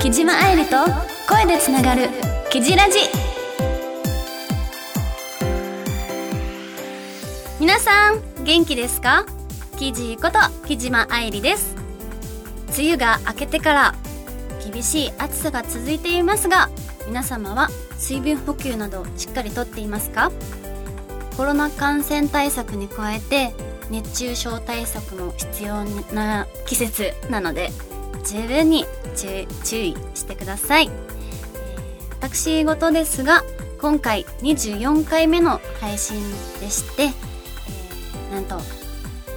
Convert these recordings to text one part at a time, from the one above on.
木島愛理と声でつながる「キジラジ」皆さん元気ですか？キジこと木島愛理です。梅雨が明けてから厳しい暑さが続いていますが皆様は水分補給などしっかりとっていますか？コロナ感染対策に加えて熱中症対策も必要な季節なので十分に注意してください、私事ですが今回24回目の配信でして、えー、なんと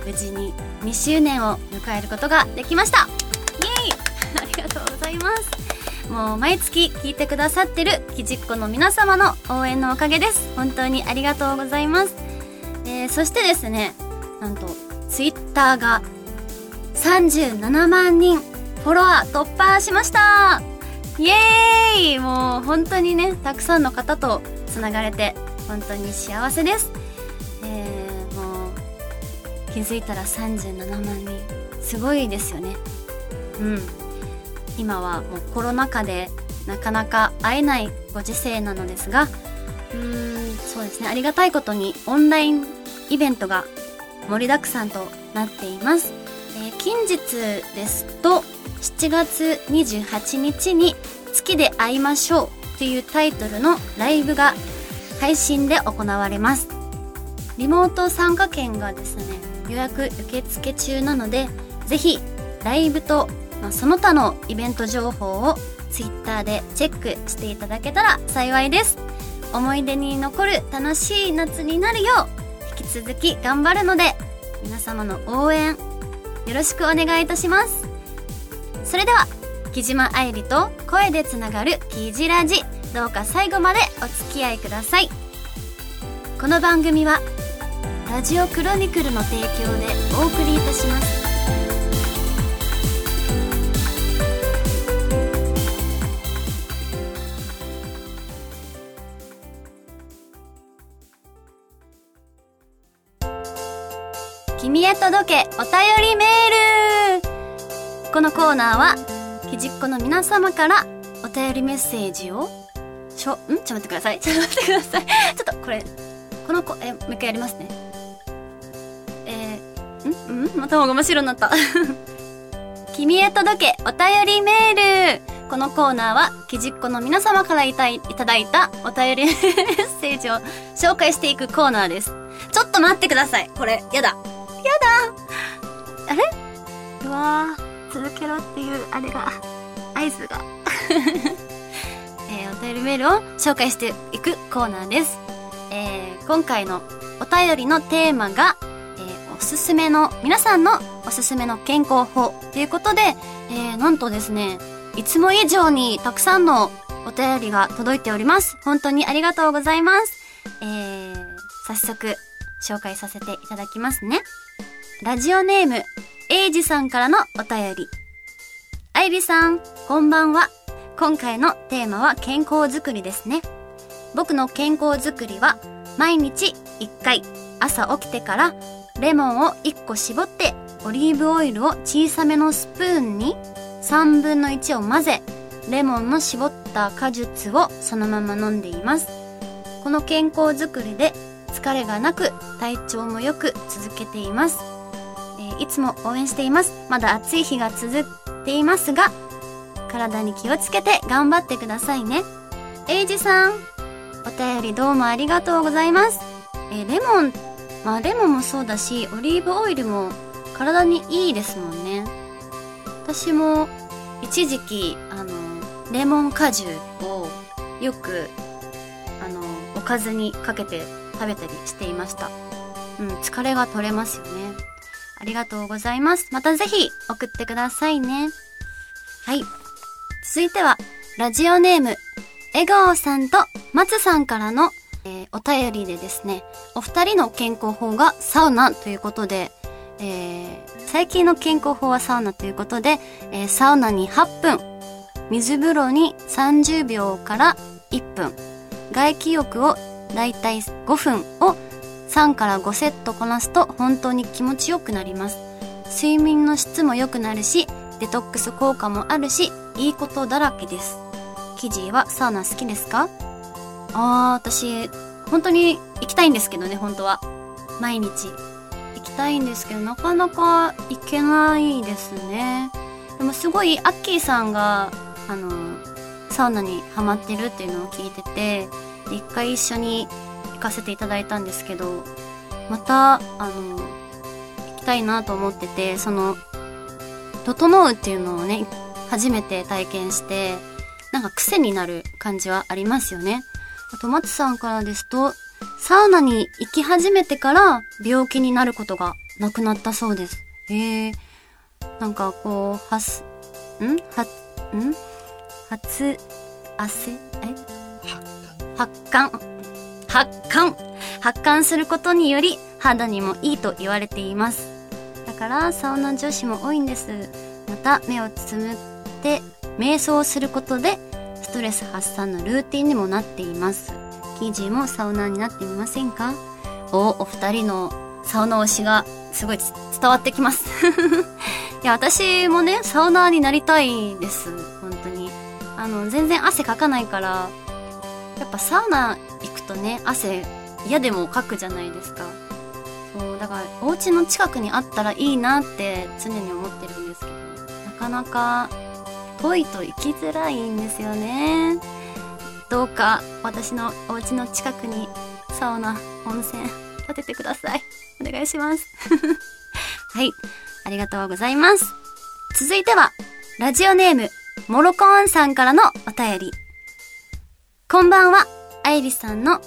無事に2周年を迎えることができました。イエイ！ありがとうございます。もう毎月聞いてくださってるきじっこの皆様の応援のおかげです本当にありがとうございます、えー、そしてですねなんとツイッターが37万人フォロワー突破しましたイエーイもう本当にね、たくさんの方とつながれて、本当に幸せです。えー、もう、気づいたら37万人。すごいですよね。うん。今はもうコロナ禍でなかなか会えないご時世なのですが、うーん、そうですね。ありがたいことにオンラインイベントが盛りだくさんとなっています。えー、近日ですと、7月28日に月で会いましょうというタイトルのライブが配信で行われます。リモート参加券がですね、予約受付中なので、ぜひライブと、まあ、その他のイベント情報を Twitter でチェックしていただけたら幸いです。思い出に残る楽しい夏になるよう、引き続き頑張るので、皆様の応援よろしくお願いいたします。それでは木島愛理と声でつながるキジラジどうか最後までお付き合いくださいこの番組はラジオクロニクルの提供でお送りいたします届けお便りメールこのコーナーは、きじっこの皆様からお便りメッセージを、しょ、ん？ちょっと待ってください。ちょっと待ってください。ちょっとこれ、この子、え、もう一回やりますね。えー、ん？ん？頭が真っ白になった。君へ届けお便りメールこのコーナーは、きじっこの皆様からいたいただいたお便りメッセージを紹介していくコーナーです。ちょっと待ってください。これ、やだ。やだ。あれ？うわー。続けろっていうあれが合図が。えー、お便りメールを紹介していくコーナーです、えー、今回のお便りのテーマが、えー、おすすめの皆さんのおすすめの健康法ということで、えー、なんとですねいつも以上にたくさんのお便りが届いております。本当にありがとうございます。えー、早速紹介させていただきますね。ラジオネームエイジさんからのお便り。アイリさん、こんばんは。今回のテーマは健康づくりですね。僕の健康づくりは、毎日1回、朝起きてからレモンを1個絞って、オリーブオイルを小さめのスプーンに3分の1を混ぜ、レモンの絞った果実をそのまま飲んでいます。この健康づくりで疲れがなく体調もよく続けています。いつも応援しています。まだ暑い日が続いていますが、体に気をつけて頑張ってくださいね。エイジさん、お便りどうもありがとうございます。えレモン、まあレモンもそうだし、オリーブオイルも体にいいですもんね。私も一時期、あの、レモン果汁をよく、あの、おかずにかけて食べたりしていました。うん、疲れが取れますよね。ありがとうございます。またぜひ送ってくださいね。はい。続いては、ラジオネーム、笑顔さんと松さんからの、えー、お便りでですね、お二人の健康法がサウナということで、えー、最近の健康法はサウナということで、えー、サウナに8分、水風呂に30秒から1分、外気浴をだいたい5分を3から5セットこなすと本当に気持ちよくなります。睡眠の質も良くなるしデトックス効果もあるしいいことだらけです。キジはサウナ好きですか？あー私本当に行きたいんですけどね本当は。毎日。行きたいんですけどなかなか行けないですね。でもすごいアッキーさんがあのサウナにハマってるっていうのを聞いてて一回一緒にかせていただいたんですけどまたあの行きたいなと思っててその整うっていうのをね初めて体験してなんか癖になる感じはありますよね。あと松さんからですとサウナに行き始めてから病気になることがなくなったそうです。へえなんかこうはすん？はん？初汗？え？発汗？発汗。発汗することにより肌にもいいと言われています。だからサウナ女子も多いんです。また目をつむって瞑想することでストレス発散のルーティンにもなっています。キージーもサウナになってみませんか？おお二人のサウナ推しがすごい伝わってきます。いや私もねサウナーになりたいです。本当に。あの全然汗かかないからやっぱサウナ行くとね汗嫌でもかくじゃないですか。そうだからお家の近くにあったらいいなって常に思ってるんですけどなかなか遠いと行きづらいんですよね。どうか私のお家の近くにサウナ温泉建ててください。お願いします。はい。ありがとうございます。続いてはラジオネームモロコーンさんからのお便り。こんばんは。アイリさんの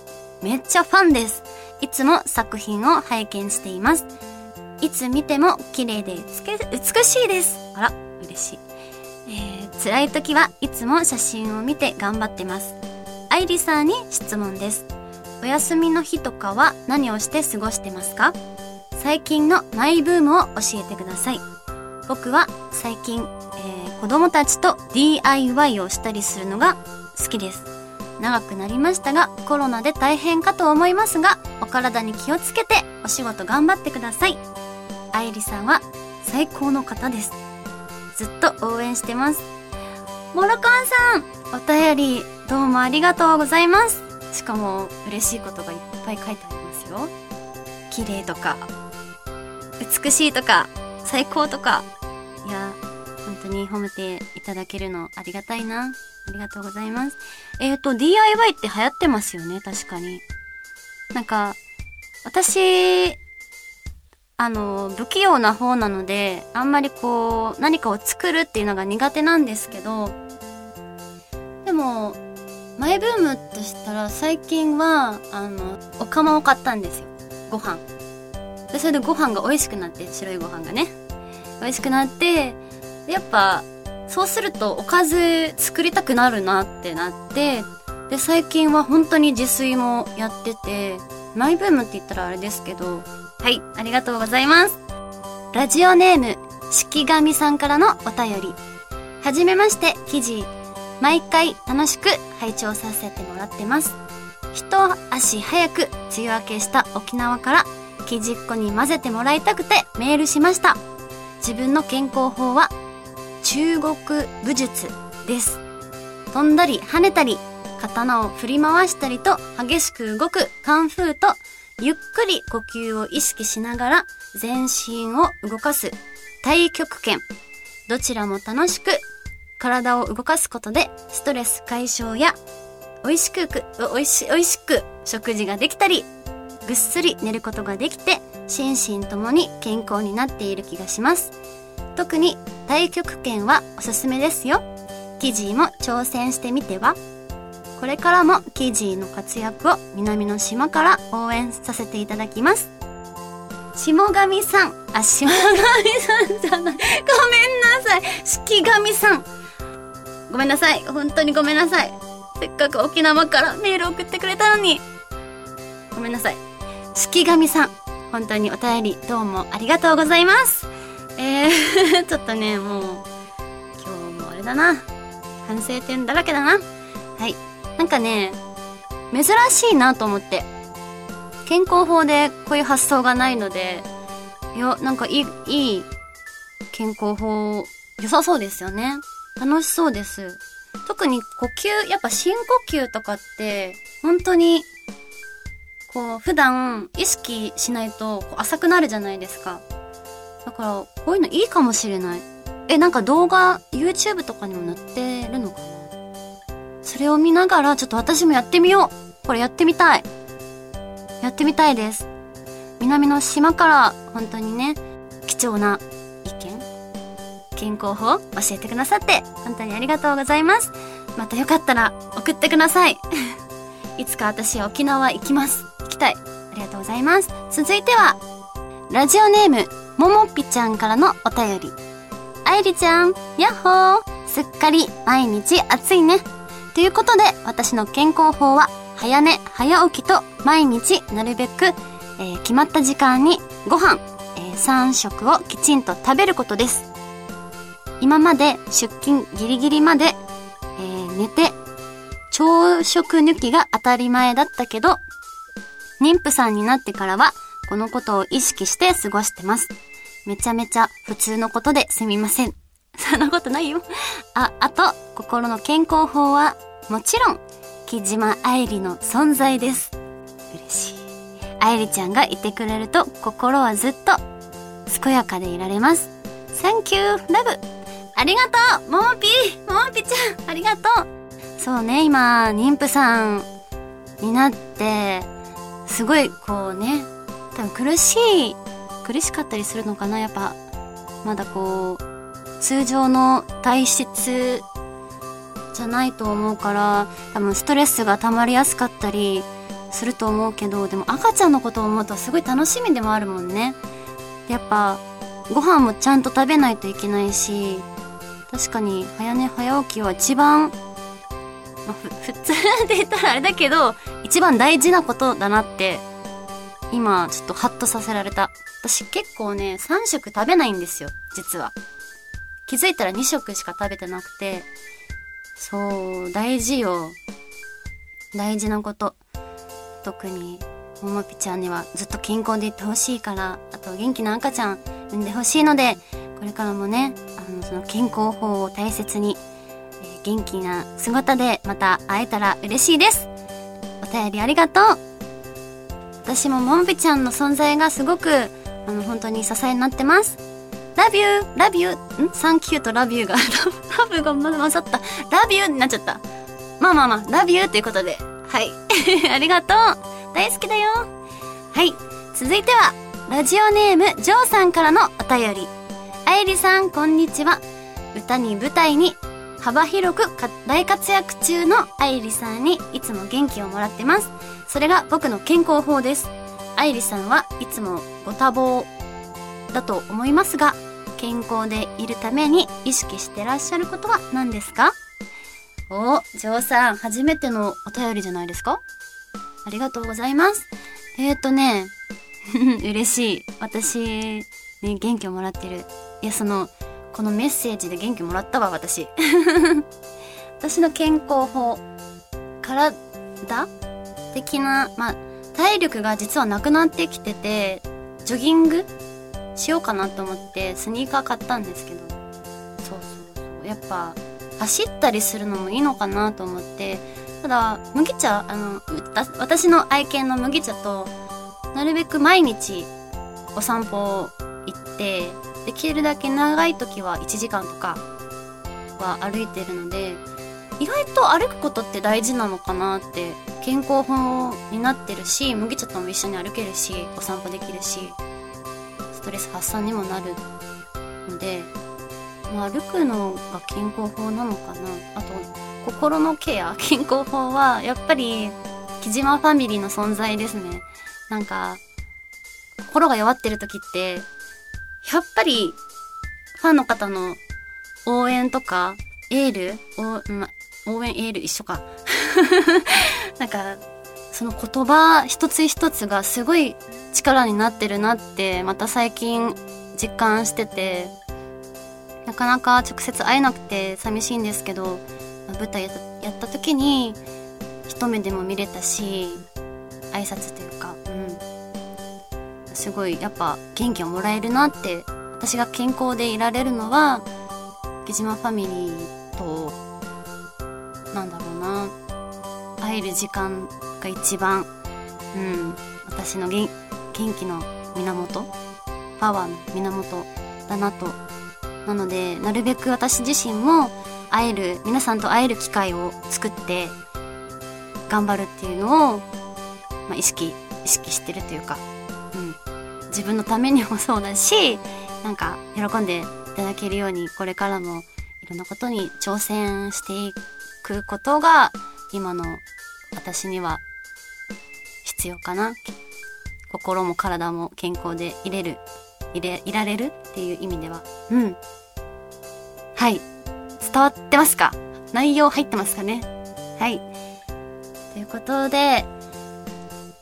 めっちゃファンです。いつも作品を拝見しています。いつ見ても綺麗で美しいです。あら嬉しい。えー、辛い時はいつも写真を見て頑張ってます。アイリさんに質問です。お休みの日とかは何をして過ごしてますか？最近のマイブームを教えてください。僕は最近、えー、子供たちと DIY をしたりするのが好きです。長くなりましたがコロナで大変かと思いますがお体に気をつけてお仕事頑張ってください。愛理さんは最高の方です。ずっと応援してます。モロコンさんお便りどうもありがとうございます。しかも嬉しいことがいっぱい書いてありますよ。綺麗とか美しいとか最高とか。いや本当に褒めていただけるのありがたいな。ありがとうございます。えっ、ー、と、DIY って流行ってますよね、確かに。なんか、私、あの、不器用な方なので、あんまりこう、何かを作るっていうのが苦手なんですけど、でも、マイブームとしたら最近は、あの、お釜を買ったんですよ。ご飯。で、それでご飯が美味しくなって、白いご飯がね。美味しくなって、やっぱ、そうするとおかず作りたくなるなってなってで最近は本当に自炊もやっててマイブームって言ったらあれですけどはいありがとうございます。ラジオネーム式神さんからのお便り。はじめまして記事毎回楽しく拝聴させてもらってます。一足早く梅雨明けした沖縄から記事っ子に混ぜてもらいたくてメールしました。自分の健康法は中国武術です。飛んだり跳ねたり刀を振り回したりと激しく動くカンフーとゆっくり呼吸を意識しながら全身を動かす太極拳。どちらも楽しく体を動かすことでストレス解消や美味しく美味し美味しく食事ができたりぐっすり寝ることができて心身ともに健康になっている気がします。特に太極拳はおすすめですよ。キジーも挑戦してみてはこれからもキジーの活躍を南の島から応援させていただきます。下神さん。あ、下神さんじゃない。ごめんなさい。式神さん。ごめんなさい。本当にごめんなさい。せっかく沖縄からメール送ってくれたのに。ごめんなさい。式神さん。本当にお便りどうもありがとうございます。えーちょっとね、もう、今日もあれだな。反省点だらけだな。はい。なんかね、珍しいなと思って。健康法でこういう発想がないので、いや、なんかいい、いい健康法、良さそうですよね。楽しそうです。特に呼吸、やっぱ深呼吸とかって、本当に、こう、普段意識しないと浅くなるじゃないですか。だから、こういうのいいかもしれない。え、なんか動画、YouTube とかにも載ってるのかな？それを見ながら、ちょっと私もやってみようこれやってみたいやってみたいです。南の島から本当にね、貴重な意見、健康法教えてくださって本当にありがとうございます。またよかったら送ってください。いつか私沖縄行きます。行きたい。ありがとうございます。続いては、ラジオネーム、ももぴちゃんからのお便り。あいりちゃん、やっほーすっかり毎日暑いね。ということで、私の健康法は、早寝、早起きと毎日なるべく、えー、決まった時間にご飯、えー、3食をきちんと食べることです。今まで出勤ギリギリまで、えー、寝て、朝食抜きが当たり前だったけど、妊婦さんになってからは、このことを意識して過ごしてます。めちゃめちゃ普通のことですみません。そんなことないよ。あ、あと、心の健康法は、もちろん、木島愛理の存在です。嬉しい。愛理ちゃんがいてくれると心はずっと健やかでいられます。Thank you, love! ありがとうももぴーももぴちゃんありがとうそうね、今、妊婦さんになって、すごいこうね、多分苦しい、苦しかったりするのかな。やっぱ、まだこう、通常の体質じゃないと思うから多分ストレスが溜まりやすかったりすると思うけどでも赤ちゃんのことを思うとすごい楽しみでもあるもんね。やっぱご飯もちゃんと食べないといけないし確かに早寝早起きは一番、まあ、普通で言ったらあれだけど一番大事なことだなって今ちょっとハッとさせられた私結構ね3食食べないんですよ実は気づいたら2食しか食べてなくてそう、大事よ。大事なこと。特に、ももぴちゃんにはずっと健康でいってほしいから、あと元気な赤ちゃん産んでほしいので、これからもね、あの、その健康法を大切に、えー、元気な姿でまた会えたら嬉しいです。お便りありがとう私もももぴちゃんの存在がすごく、あの、本当に支えになってます。ラビューラビューん？サンキューとラビューが、ラブが混ざった。ラビューになっちゃった。まあまあまあ、ラビューということで。はい。ありがとう。大好きだよ。はい。続いては、ラジオネーム、ジョーさんからのお便り。あゆりさん、こんにちは。歌に舞台に幅広く大活躍中のあゆりさんにいつも元気をもらってます。それが僕の健康法です。あゆりさんはいつもご多忙だと思いますが、健康でいるために意識してらっしゃることは何ですか？お、ジョーさん、初めてのお便りじゃないですか？ありがとうございます。えーとね、嬉しい。私、ね、元気をもらってる。いや、その、このメッセージで元気もらったわ、私。私の健康法、体的な、まあ、体力が実はなくなってきてて、ジョギングしようかなと思ってスニーカー買ったんですけど。そうそうそう。やっぱ走ったりするのもいいのかなと思ってただ麦茶あの私の愛犬の麦茶となるべく毎日お散歩行ってできるだけ長い時は1時間とかは歩いてるので意外と歩くことって大事なのかなって健康法になってるし麦茶とも一緒に歩けるしお散歩できるしストレス発散にもなるので、まあ、歩くのが健康法なのかな。あと心のケア。健康法はやっぱり木島ファミリーの存在ですね。なんか心が弱ってる時ってやっぱりファンの方の応援とかエールお、ま、応援エール一緒か。なんかその言葉一つ一つがすごい力になってるなってまた最近実感しててなかなか直接会えなくて寂しいんですけど舞台やった時に一目でも見れたし挨拶というか、うん、すごいやっぱ元気をもらえるなって私が健康でいられるのは木島ファミリー会える時間が一番うん私の元元気の源。パワーの源だなと。なのでなるべく私自身も会える皆さんと会える機会を作って頑張るっていうのを、まあ、意識意識してるというか、うん、自分のためにもそうだしなんか喜んでいただけるようにこれからもいろんなことに挑戦していくことが今の私には必要かな。心も体も健康でいれるいれいられるっていう意味では。うん。はい。伝わってますか？内容入ってますかね？はい。ということで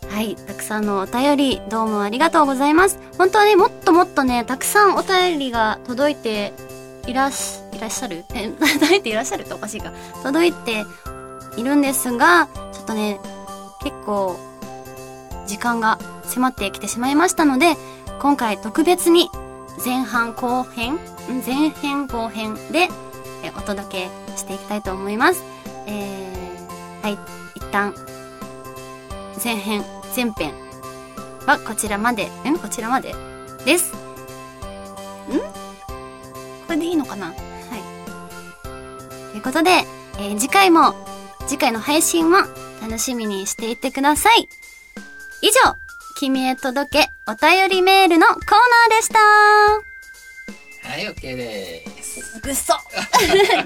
はい。たくさんのお便り、どうもありがとうございます。本当はね、もっともっとね、たくさんお便りが届いていらっし、いらっしゃる？え、届いていらっしゃる？っておかしいか。届いているんですが、ちょっとね、結構、時間が迫ってきてしまいましたので、今回特別に前半後編、前編後編でお届けしていきたいと思います。えー、はい。一旦、前編前編はこちらまで、んこちらまでです。ん？これでいいのかな？はい。ということで、えー、次回も、次回の配信も楽しみにしていてください。以上、君へ届けお便りメールのコーナーでしたはい、OK です。ぐっそ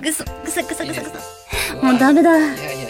ぐそぐそぐそぐそぐそ。もうダメだ。いやいや